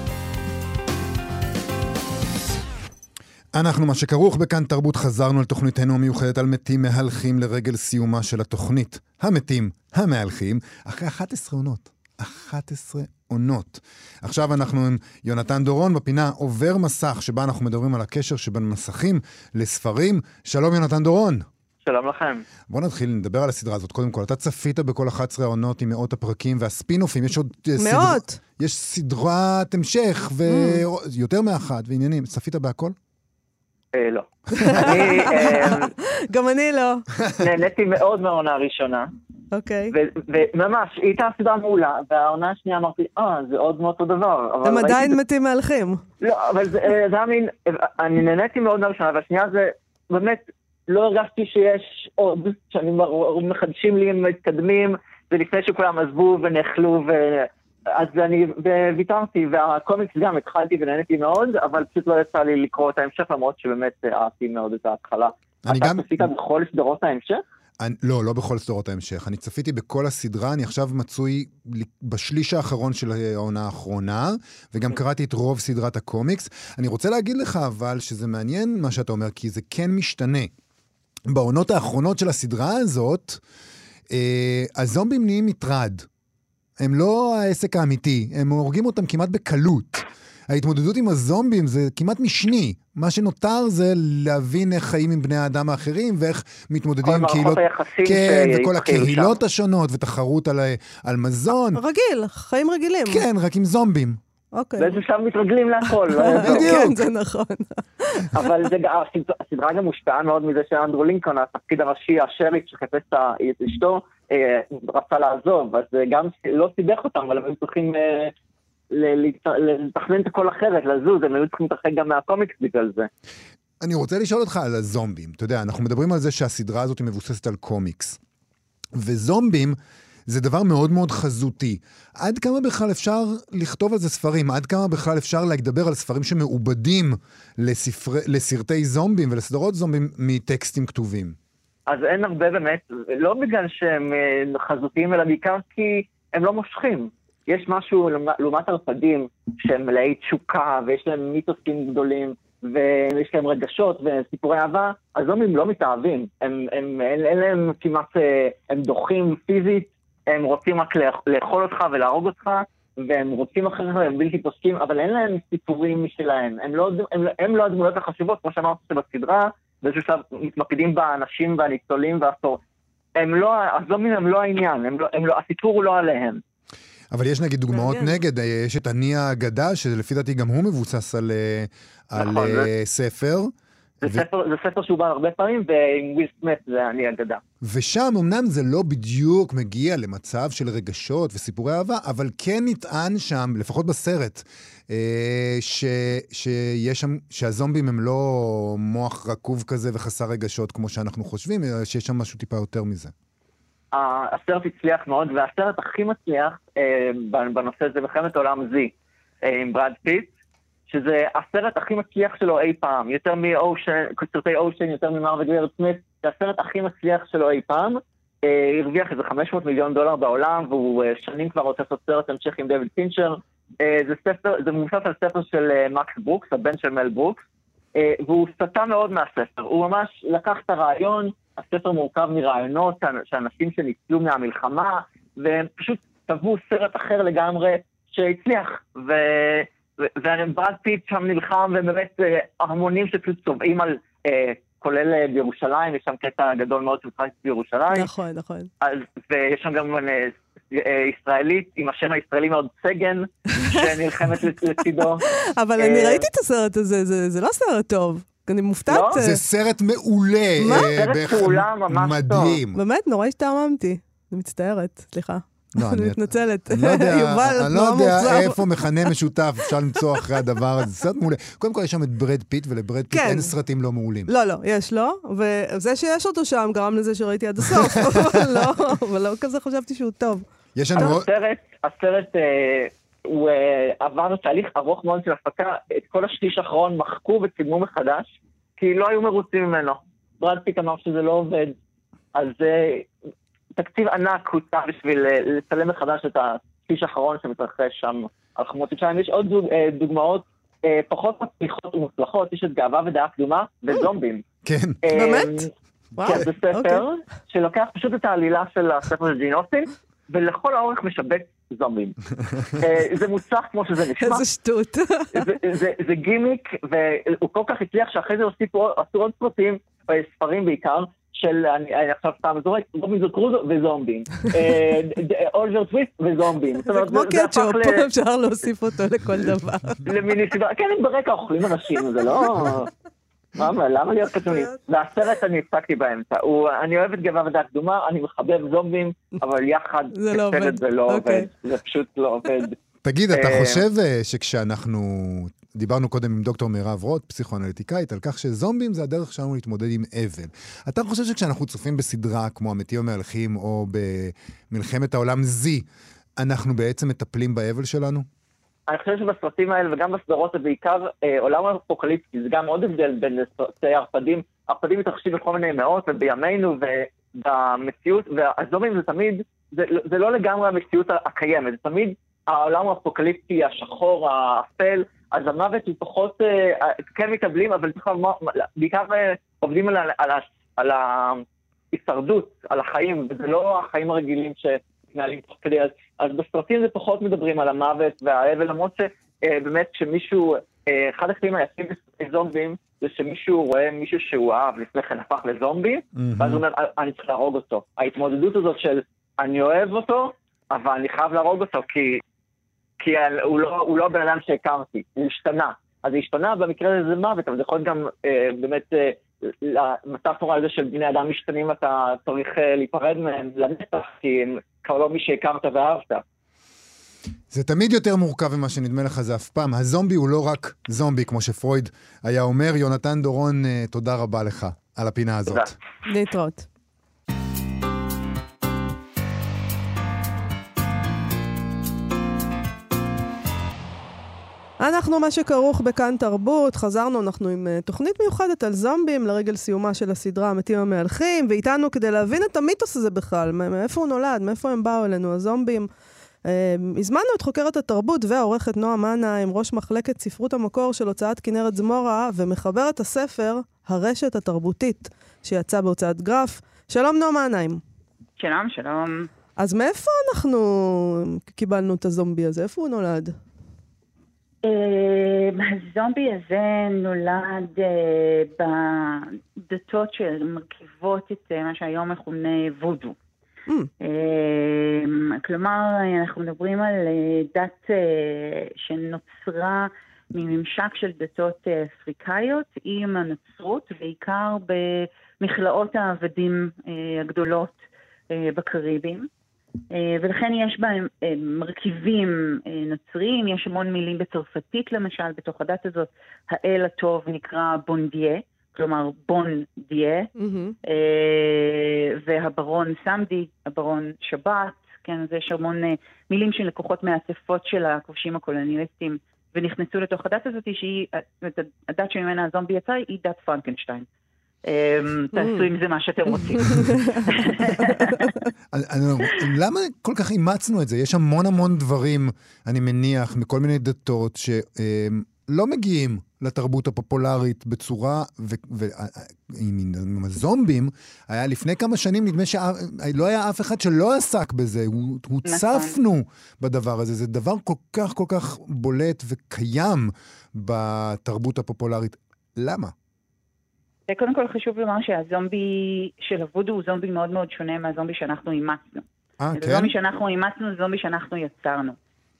אנחנו, מה שכרוך בכאן תרבות, חזרנו לתוכניתנו המיוחדת על מתים מהלכים לרגל סיומה של התוכנית. המתים המהלכים, אחרי 11 עונות. 11 עונות. עכשיו אנחנו עם יונתן דורון בפינה עובר מסך, שבה אנחנו מדברים על הקשר שבין מסכים לספרים. שלום יונתן דורון. שלום לכם. בוא נתחיל לדבר על הסדרה הזאת. קודם כל, אתה צפית בכל 11 העונות עם מאות הפרקים והספינופים, יש עוד... אה, סדר- מאות. יש סדרת המשך ויותר מאחת ועניינים. צפית בהכל? אה, לא. אה, גם אני לא. נהניתי מאוד מהעונה הראשונה, אוקיי. וממש, היא הייתה סדרה מעולה, והעונה השנייה אמרתי, אה, זה עוד מאותו דבר. הם עדיין מתים מהלכים. לא, אבל זה אה, זה היה מין, אני נהניתי מאוד מהראשונה, והשנייה זה, באמת, לא הרגשתי שיש עוד, שאני מחדשים לי, מתקדמים, זה לפני שכולם עזבו ונאכלו, ו... אז אני ויתרתי, והקומיקס גם התחלתי ונהניתי מאוד, אבל פשוט לא יצא לי לקרוא את ההמשך, למרות שבאמת אה, אהבתי מאוד את ההתחלה. אני אתה גם... צפית בכל סדרות ההמשך? אני, לא, לא בכל סדרות ההמשך. אני צפיתי בכל הסדרה, אני עכשיו מצוי בשליש האחרון של העונה האחרונה, וגם קראתי את רוב סדרת הקומיקס. אני רוצה להגיד לך אבל שזה מעניין מה שאתה אומר, כי זה כן משתנה. בעונות האחרונות של הסדרה הזאת, אה, הזומבים נהיים מטרד. הם לא העסק האמיתי, הם הורגים אותם כמעט בקלות. ההתמודדות עם הזומבים זה כמעט משני. מה שנותר זה להבין איך חיים עם בני האדם האחרים ואיך מתמודדים כל עם מערכות קהילות... היחסים כן, וכל הקהילות שם. השונות ותחרות על, על מזון. רגיל, חיים רגילים. כן, רק עם זומבים. אוקיי. באיזה שלב מתרגלים להכל, לא יעזור. בדיוק. כן, זה נכון. אבל הסדרה- גם מושפעה מאוד מזה שאנדרו לינקולן, התפקיד הראשי, השריף שחיפש את אשתו, רצה לעזוב, אז זה גם לא סיבך אותם, אבל הם היו צריכים אה, לתכנן את הכל אחרת, לזוז, הם היו צריכים להתרחק גם מהקומיקס בגלל זה. אני רוצה לשאול אותך על הזומבים. אתה יודע, אנחנו מדברים על זה שהסדרה הזאת מבוססת על קומיקס. וזומבים זה דבר מאוד מאוד חזותי. עד כמה בכלל אפשר לכתוב על זה ספרים? עד כמה בכלל אפשר לדבר על ספרים שמעובדים לספרי, לסרטי זומבים ולסדרות זומבים מטקסטים כתובים? אז אין הרבה באמת, לא בגלל שהם אה, חזותיים, אלא בעיקר כי הם לא מושכים. יש משהו לעומת- ערפדים שהם מלאי תשוקה ויש להם מיתוסים גדולים ויש להם רגשות וסיפורי אהבה, אז הם לא מתאהבים. הם, הם, אין, אין להם כמעט, אה, הם דוחים פיזית, הם רוצים רק לאכ- לאכול אותך ולהרוג אותך, והם רוצים אחריך והם בלתי פוסקים, אבל אין להם סיפורים משלהם. הם לא, הם, לא- הם לא הדמויות החשובות, כמו שאמרת בסדרה, באיזשהו שלב מתמקדים באנשים והניצולים והסור. הם לא, הזומים הם לא העניין, הם לא, הם לא, הסיפור הוא לא עליהם. אבל יש נגיד דוגמאות מעניין. נגד, אה, יש את אני האגדה, שלפי דעתי גם הוא מבוסס על, אה, על נכון, אה, ספר. זה, ו- ספר, זה ספר שהוא בא הרבה פעמים, ועם וויל סמית זה אני אגדה. ושם אמנם זה לא בדיוק מגיע למצב של רגשות וסיפורי אהבה, אבל כן נטען שם, לפחות בסרט, אה, ש, שיש שם, שהזומבים הם לא מוח רקוב כזה וחסר רגשות כמו שאנחנו חושבים, אלא שיש שם משהו טיפה יותר מזה. הסרט הצליח מאוד, והסרט הכי מצליח אה, בנושא זה מלחמת העולם Z, אה, עם ברד פיט, שזה הסרט הכי מצליח שלו אי פעם, יותר מאושן, סרטי אושן, יותר ממר וגברת סמית, זה הסרט הכי מצליח שלו אי פעם. אה, הרוויח איזה 500 מיליון דולר בעולם, והוא אה, שנים כבר רוצה לעשות סרט המשך עם דויד פינצ'ר. אה, זה ספר, זה מבוסס על ספר של אה, מקס ברוקס, הבן של מל ברוקס, אה, והוא סטה מאוד מהספר. הוא ממש לקח את הרעיון, הספר מורכב מראיונות של- של אנשים שניצלו מהמלחמה, והם פשוט טבעו סרט אחר לגמרי שהצליח. ו... וברד פיט שם נלחם, ובאמת אה, המונים שפשוט צובאים על, אה, כולל אה, בירושלים, יש שם קטע גדול מאוד של משחק בירושלים. נכון, נכון. אז, ויש שם גם אה, אה, ישראלית עם השם הישראלי מאוד סגן, שנלחמת לצ- לצידו. אבל אה, אני ראיתי את הסרט הזה, זה זה לא סרט טוב. אני מופתעת. לא? אה, זה סרט מעולה. מה? אה, סרט פעולה ממש טוב. מדהים. באמת, נורא השתעממתי. אני מצטערת, סליחה. לא, אני מתנצלת. אני לא יודע, יובל, אני נורא לא יודע מאוכזב. איפה מכנה משותף אפשר למצוא אחרי הדבר הזה. סרט מעולה. קודם כל יש שם את ברד פיט, ולברד פיט כן. אין סרטים לא מעולים. לא, לא, יש לו, וזה שיש אותו שם גרם לזה שראיתי עד הסוף, אבל לא, אבל לא כזה חשבתי שהוא טוב. יש לנו עוד... הסרט, הסרט אה, הוא אה, עבר תהליך ארוך מאוד של הפקה, את כל השליש האחרון מחקו וצילמו מחדש, כי לא היו מרוצים ממנו. ברד פיט אמר שזה לא עובד, אז אה, תקציב ענק הוצא בשביל אה, לצלם מחדש את השליש האחרון שמתרחש שם על חומות ירושלים. יש עוד דוג, אה, דוגמאות אה, פחות מצליחות ומוצלחות, יש את גאווה ודעה קדומה וזומבים. כן. באמת? כן, זה ספר אוקיי. שלוקח פשוט את העלילה של הספר של ג'ין אוסטין, ולכל האורך משבץ זומבים. זה מוצלח כמו שזה נשמע. איזה שטות. זה, זה, זה גימיק, והוא כל כך הצליח שאחרי זה הוסיפו, עוד סרטים, אה, ספרים בעיקר, של, אני, אני עכשיו סתם זורק, רובינזון קרוזו וזומבים. אה, אולג'ר טוויסט וזומבים. זה אומרת, כמו קטשופ, ל- אפשר להוסיף אותו לכל דבר. למיני סדרה, כן, הם ברקע אוכלים אנשים, זה לא... למה, למה להיות קטנוני? והסרט אני הפסקתי באמצע. הוא, אני אוהב את גבעה ודעת קדומה, אני מחבב זומבים, אבל יחד זה לא כסרט עובד. זה לא אוקיי. עובד. זה פשוט לא עובד. תגיד, אתה אה, חושב אה, שכשאנחנו... דיברנו קודם עם דוקטור מירב רוט, פסיכואנליטיקאית, על כך שזומבים זה הדרך שלנו להתמודד עם אבל. אתה חושב שכשאנחנו צופים בסדרה כמו המתים המהלכים או במלחמת העולם Z, אנחנו בעצם מטפלים באבל שלנו? אני חושב שבסרטים האלה וגם בסדרות זה בעיקר אה, עולם אפוקליפטי, זה גם עוד הבדל בין סרטי ערפדים. ערפדים מתרחשים בכל מיני מאות ובימינו ובמציאות, והזומים זה תמיד, זה, זה לא לגמרי המציאות הקיימת, זה תמיד העולם האפוקליפטי, השחור, האפל, אז המוות הוא פחות, אה, כן מתאבלים, אבל צריך לומר, בעיקר אה, עובדים על, על, על ההישרדות, על החיים, וזה לא החיים הרגילים שמתנהלים תוך כדי. אז, אז בסרטים זה פחות מדברים על המוות והאבל, למרות שבאמת כשמישהו, אה, אחד הקטעים היפים בסרטי זומבים, זה שמישהו רואה מישהו שהוא אהב לפני כן הפך לזומבי, ואז הוא אומר, אני צריך להרוג אותו. ההתמודדות הזאת של אני אוהב אותו, אבל אני חייב להרוג אותו כי, כי הוא, לא, הוא לא הבן אדם שהכרתי, הוא השתנה. אז זה השתנה, במקרה הזה זה מוות, אבל זה יכול להיות גם אה, באמת אה, למטאפורה על זה של בני אדם משתנים, אתה צריך אה, להיפרד מהם לנצח, כי הם כבר לא מי שהכרת ואהבת. זה תמיד יותר מורכב ממה שנדמה לך זה אף פעם. הזומבי הוא לא רק זומבי, כמו שפרויד היה אומר. יונתן דורון, אה, תודה רבה לך על הפינה הזאת. תודה. להתראות. אנחנו מה שכרוך בכאן תרבות, חזרנו, אנחנו עם uh, תוכנית מיוחדת על זומבים לרגל סיומה של הסדרה המתים המהלכים, ואיתנו כדי להבין את המיתוס הזה בכלל, מאיפה הוא נולד, מאיפה הם באו אלינו, הזומבים. Uh, הזמנו את חוקרת התרבות והעורכת נועה מנהיים, ראש מחלקת ספרות המקור של הוצאת כנרת זמורה, ומחברת הספר הרשת התרבותית, שיצא בהוצאת גרף. שלום נועה מנהיים. שלום, שלום. אז מאיפה אנחנו קיבלנו את הזומבי הזה? איפה הוא נולד? אה, הזומבי הזה נולד אה, בדתות שמרכיבות את אה, מה שהיום מכונה וודו. Mm. אה, כלומר, אנחנו מדברים על אה, דת שנוצרה מממשק של דתות אפריקאיות עם הנצרות, בעיקר במכלאות העבדים הגדולות בקריבים. אה, ולכן יש בהם אה, מרכיבים אה, נוצריים, יש המון מילים בצרפתית למשל, בתוך הדת הזאת, האל הטוב נקרא בונדיה, כלומר בון דיה. אה, והברון סמדי, הברון שבת, כן, אז יש המון מילים שלקוחות מהאספות של הכובשים הקולוניאליסטים ונכנסו לתוך הדת הזאת, שהיא, הדת שממנה הזומבי יצא היא דת פרנקנשטיין. אה, תעשו עם זה מה שאתם רוצים. למה כל כך אימצנו את זה? יש המון המון דברים, אני מניח, מכל מיני דתות, שלא מגיעים לתרבות הפופולרית בצורה, ועם הזומבים, היה לפני כמה שנים, נדמה שלא היה אף אחד שלא עסק בזה, הוא- הוצפנו בדבר הזה. זה דבר כל כך כל כך בולט וקיים בתרבות הפופולרית. למה? קודם כל חשוב לומר שהזומבי של הוודו הוא זומבי מאוד מאוד שונה מהזומבי שאנחנו אימצנו. אה, זה כן? זומבי שאנחנו אימצנו, זה זומבי שאנחנו יצרנו.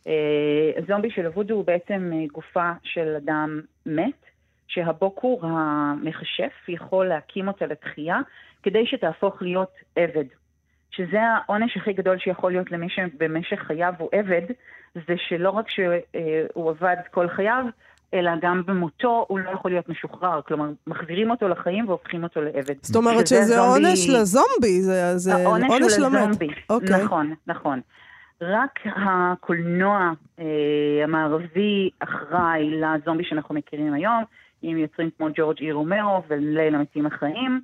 אה, הזומבי של הוודו הוא בעצם אה, גופה של אדם מת, שהבוקור המכשף יכול להקים אותה לתחייה, כדי שתהפוך להיות עבד. שזה העונש הכי גדול שיכול להיות למי שבמשך חייו הוא עבד, זה שלא רק שהוא עבד כל חייו, אלא גם במותו הוא לא יכול להיות משוחרר. כלומר, מחזירים אותו לחיים והופכים אותו לעבד. זאת אומרת שזה הזומבי- עונש לזומבי, זה זה העונש עונש הוא. לזומבי. אוקיי. נכון, נכון. רק הקולנוע אה, המערבי אחראי לזומבי שאנחנו מכירים היום, עם יוצרים כמו ג'ורג' אי רומרו וליל המתים החיים.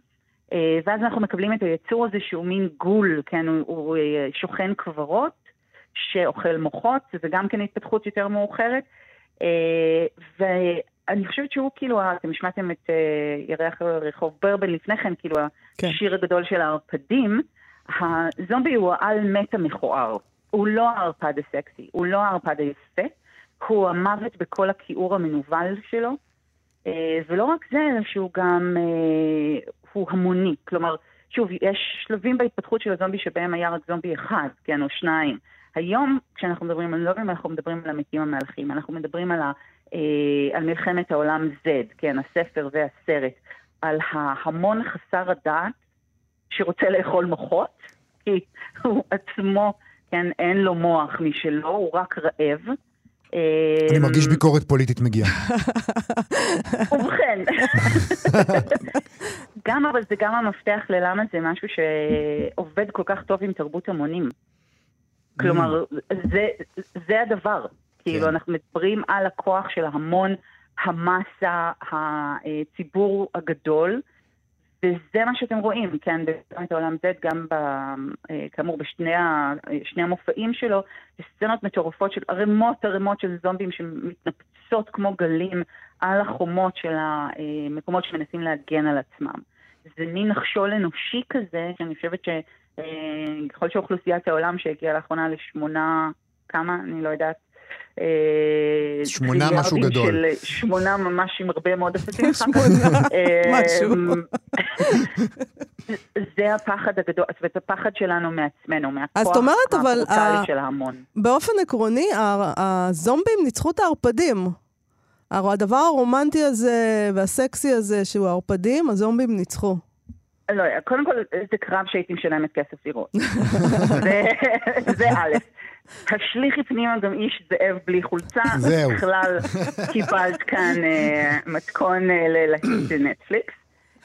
אה, ואז אנחנו מקבלים את היצור הזה שהוא מין גול, כן, הוא, הוא אה, שוכן קברות, שאוכל מוחות, זה גם כן התפתחות יותר מאוחרת. אה, ואני חושבת שהוא כאילו, אתם שמעתם את אה, ירח רחוב ברבן לפני כן, כאילו כן. השיר הגדול של הערפדים. הזומבי הוא העל מת המכוער. הוא לא הערפד הסקסי, הוא לא הערפד היפה, הוא המוות בכל הכיעור המנוול שלו. אה, ולא רק זה, אלא שהוא גם, אה, הוא המוני. כלומר, שוב, יש שלבים בהתפתחות של הזומבי שבהם היה רק זומבי אחד, כן, או שניים. היום, כשאנחנו מדברים על זומבים, אנחנו מדברים על המתים המהלכים. אנחנו מדברים על, ה, אה, על מלחמת העולם Z, כן, הספר והסרט, על ההמון חסר הדעת שרוצה לאכול מוחות, כי הוא עצמו, כן, אין לו מוח משלו, הוא רק רעב. אני מרגיש ביקורת פוליטית מגיעה. ובכן, גם אבל זה גם המפתח ללמה זה משהו שעובד כל כך טוב עם תרבות המונים. כלומר, זה, זה הדבר. כאילו, אנחנו מדברים על הכוח של ההמון, המסה, הציבור הגדול, וזה מה שאתם רואים, כן, במלחמת העולם Z, גם ב, כאמור בשני ה, המופעים שלו, סצנות מטורפות של ערימות ערימות של זומבים שמתנפצות כמו גלים על החומות של המקומות שמנסים להגן על עצמם. זה מין נחשול אנושי כזה, שאני חושבת שככל שאוכלוסיית העולם שהגיעה לאחרונה לשמונה, כמה? אני לא יודעת. אה, שמונה משהו גדול. של שמונה ממש עם הרבה מאוד אפסים. שמונה משהו. זה הפחד הגדול, זאת אומרת, הפחד שלנו מעצמנו, מהכוח הברוטלי של ההמון. באופן עקרוני, הזומבים ניצחו את הערפדים. הדבר הרומנטי הזה והסקסי הזה, שהוא הערפדים, הזומבים ניצחו. לא, קודם כל, זה קרב שהייתי משלמת כסף לראות. זה א'. תשליכי פנימה גם איש זאב בלי חולצה. זהו. בכלל קיבלת כאן uh, מתכון uh, ללהיט נטפליקס.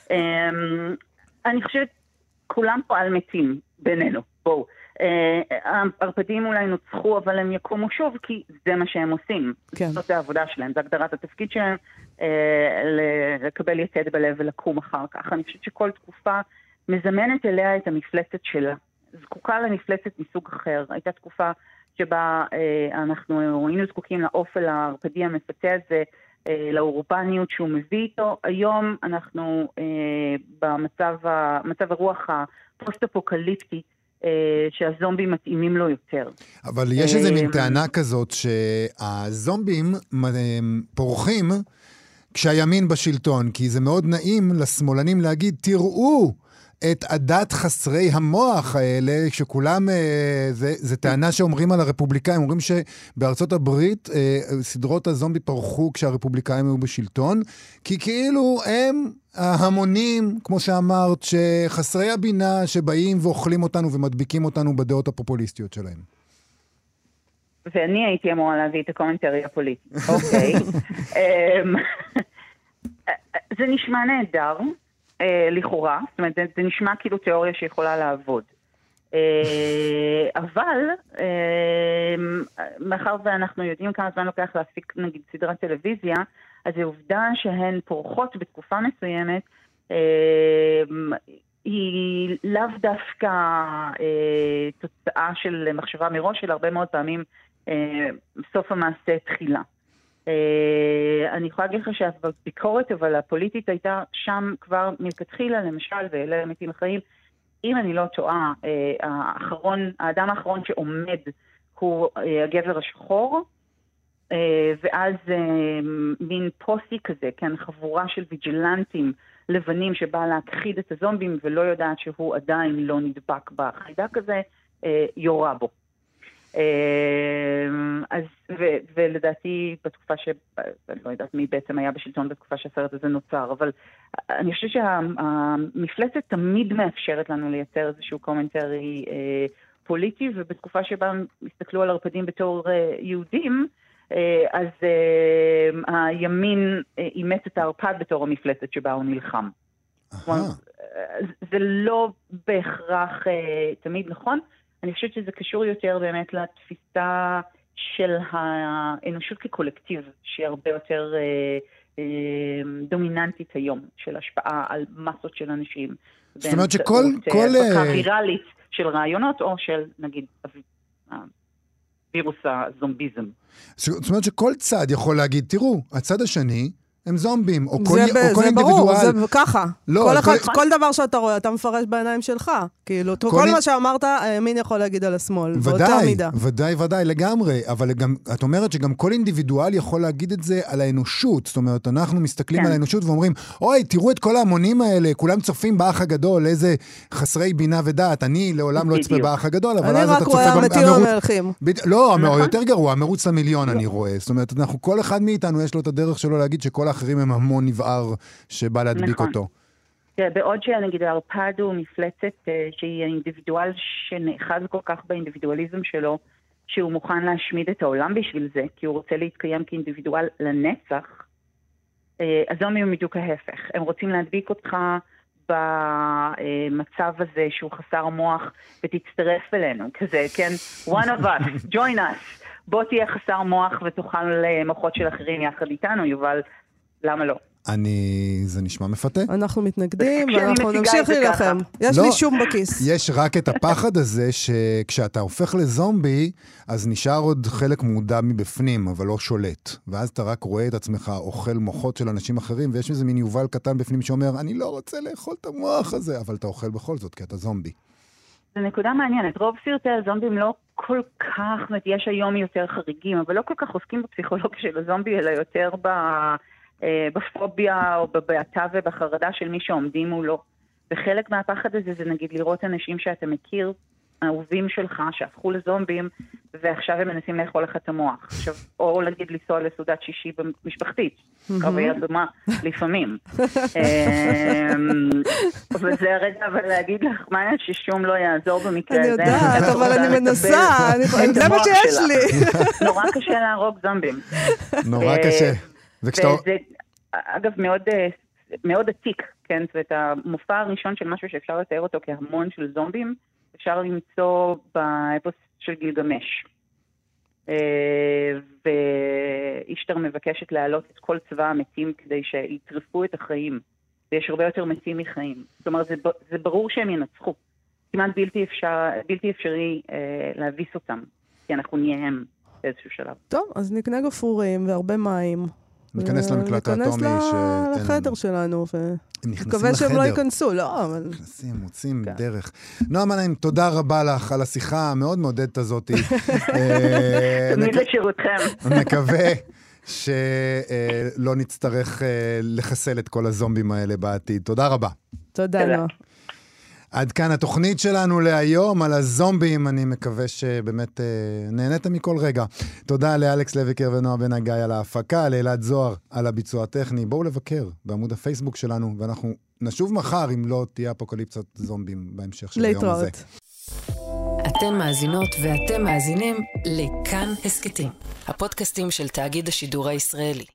Um, אני חושבת, כולם פה על מתים בינינו, בואו. הערפדים אולי נוצחו, אבל הם יקומו שוב, כי זה מה שהם עושים. כן. זאת העבודה שלהם, זו הגדרת התפקיד שלהם, אה, לקבל יתד בלב ולקום אחר כך. אני חושבת שכל תקופה מזמנת אליה את המפלצת שלה. זקוקה למפלצת מסוג אחר. הייתה תקופה שבה אה, אנחנו היינו זקוקים לאופל הערפדי המפתה הזה, אה, לאורבניות שהוא מביא איתו. היום אנחנו אה, במצב הרוח הפוסט-אפוקליפטי. אה, שהזומבים מתאימים לו יותר. אבל יש איזה מין טענה כזאת שהזומבים פורחים כשהימין בשלטון, כי זה מאוד נעים לשמאלנים להגיד, תראו, את עדת חסרי המוח האלה, שכולם, אה, זה טענה שאומרים על הרפובליקאים, אומרים שבארצות הברית אה, סדרות הזומבי פרחו כשהרפובליקאים היו בשלטון, כי כאילו הם ההמונים, כמו שאמרת, שחסרי הבינה, שבאים ואוכלים אותנו ומדביקים אותנו בדעות הפופוליסטיות שלהם. ואני הייתי אמורה להביא את הקומנטרי הפוליטי, אוקיי. אמ, זה נשמע נהדר. אה, לכאורה, זאת אומרת, זה, זה נשמע כאילו תיאוריה שיכולה לעבוד. אה, אבל, אה, מאחר ואנחנו יודעים כמה זמן לוקח להפיק נגיד סדרת טלוויזיה, אז זו עובדה שהן פורחות בתקופה מסוימת, אה, היא לאו דווקא אה, תוצאה של מחשבה מראש, אלא הרבה מאוד פעמים סוף המעשה תחילה. אה, אני יכולה להגיד לך שהביקורת, אבל הפוליטית הייתה שם כבר מלכתחילה, למשל, ואלה מתים החיים. אם אני לא טועה, אה, האחרון, האדם האחרון שעומד הוא אה, הגבר השחור, ואז מין פוסי כזה, כן, חבורה של ויג'לנטים לבנים שבאה להכחיד את הזומבים ולא יודעת שהוא עדיין לא נדבק בחיידק הזה, יורה בו. אמ, אז, ו, ולדעתי בתקופה ש... אני לא יודעת מי בעצם היה בשלטון בתקופה שהסרט הזה נוצר, אבל אני חושבת שהמפלצת תמיד מאפשרת לנו לייצר איזשהו קומנטרי אה, פוליטי, ובתקופה שבה הסתכלו על ערפדים בתור אה, יהודים, אה, אז אה, הימין אה, אימץ את הערפד בתור המפלצת שבה הוא נלחם. זה לא בהכרח אה, תמיד נכון. אני חושבת שזה קשור יותר באמת לתפיסה של האנושות כקולקטיב, שהיא הרבה יותר אה, אה, דומיננטית היום, של השפעה על מסות של אנשים. זאת אומרת שכל... אה, כל... בקרה ויראלית של רעיונות, או של, נגיד, וירוס הזומביזם. זאת אומרת שכל צד יכול להגיד, תראו, הצד השני הם זומבים, או כל, זה, או כל זה ברור, אינדיבידואל. זה ככה. לא, כל, כל- אחד, כל דבר שאתה רואה, אתה מפרש בעיניים שלך. כאילו, כל, כל כל מה שאמרת, הימין יכול להגיד על השמאל, באותה ודאי, מידה. ודאי, ודאי, לגמרי. אבל גם, את אומרת שגם כל אינדיבידואל יכול להגיד את זה על האנושות. זאת אומרת, אנחנו מסתכלים כן. על האנושות ואומרים, אוי, תראו את כל ההמונים האלה, כולם צופים באח הגדול, איזה חסרי בינה ודעת. אני לעולם לא אצפה. באח הגדול, אבל אני אז רק אתה רואה צופה המתים במרוץ- המלכים. בד... לא, המ... נכון. יותר גרוע, המרוץ למיליון אני רואה. זאת אומרת, אנחנו, כל אחד מאיתנו יש לו את הדרך שלו להגיד שכל האחרים הם המון נבער שבא להדביק נכון. אותו. תראה, בעוד שנגיד הערפד הוא מפלצת אה, שהיא האינדיבידואל שנאחז כל כך באינדיבידואליזם שלו, שהוא מוכן להשמיד את העולם בשביל זה, כי הוא רוצה להתקיים כאינדיבידואל לנצח, אה, הזומים הם בדיוק ההפך. הם רוצים להדביק אותך במצב הזה שהוא חסר מוח ותצטרף אלינו, כזה, כן? one of us, join us. בוא תהיה חסר מוח ותאכל אה, מוחות של אחרים יחד איתנו, יובל, למה לא? אני... זה נשמע מפתה. אנחנו מתנגדים, כשאני ואנחנו נמשיך להילחם. יש לא. לי שום בכיס. יש רק את הפחד הזה שכשאתה הופך לזומבי, אז נשאר עוד חלק מודע מבפנים, אבל לא שולט. ואז אתה רק רואה את עצמך אוכל מוחות של אנשים אחרים, ויש איזה מין יובל קטן בפנים שאומר, אני לא רוצה לאכול את המוח הזה, אבל אתה אוכל בכל זאת, כי אתה זומבי. זו נקודה מעניינת. רוב סרטי הזומבים לא כל כך, זאת אומרת, יש היום יותר חריגים, אבל לא כל כך עוסקים בפסיכולוגיה של הזומבי, אלא יותר ב, בפוביה או בבעתה ובחרדה של מי שעומדים מולו. וחלק מהפחד הזה זה נגיד לראות אנשים שאתה מכיר, אהובים שלך, שהפכו לזומבים, ועכשיו הם מנסים לאכול לך את המוח. עכשיו, או נגיד לנסוע לסעודת שישי משפחתית, קרבי אדומה, לפעמים. אמ, וזה הרגע אבל להגיד לך, מאיה, ששום לא יעזור במקרה אני הזה. יודעת, את אבל אני מנסה, אני- זה מה שיש. לי. נורא קשה להרוג זומבים. נורא אה, קשה. וכשאתה... וזה, אגב, מאוד, אה, מאוד עתיק, כן? זאת אומרת, המופע הראשון של משהו שאפשר לתאר אותו כהמון של זומבים, אפשר למצוא באפוס של גילגמש. אה, ואישטר מבקשת להעלות את כל צבא המתים כדי שיטרפו את החיים. ויש הרבה יותר מתים מחיים. זאת אומרת, זה, זה ברור שהם ינצחו. כמעט בלתי, אפשר, בלתי אפשרי אה, להביס אותם, כי אנחנו נהיה הם באיזשהו שלב. טוב, אז נקנה גפרורים והרבה מים. ניכנס למקלט האטומי ניכנס שאין לחדר לנו. שלנו, הם נכנסים ונקווה שהם לא לחדר. ייכנסו. לא, אבל... נכנסים, מוצאים כן. דרך. נועה מנהים, תודה רבה לך על השיחה המאוד מעודדת הזאתי. אה, תמיד לשירותכם. נקווה שלא נצטרך אה, לחסל את כל הזומבים האלה בעתיד. תודה רבה. תודה, תודה. נועה. עד כאן התוכנית שלנו להיום על הזומבים. אני מקווה שבאמת אה, נהנית מכל רגע. תודה לאלכס לויקר ונועה בן הגיא על ההפקה, לאלעד זוהר על הביצוע הטכני. בואו לבקר בעמוד הפייסבוק שלנו, ואנחנו נשוב מחר אם לא תהיה אפוקליפסת זומבים בהמשך של היום הזה. אתן מאזינות ואתם מאזינים לכאן הסכתים, הפודקאסטים של תאגיד השידור הישראלי.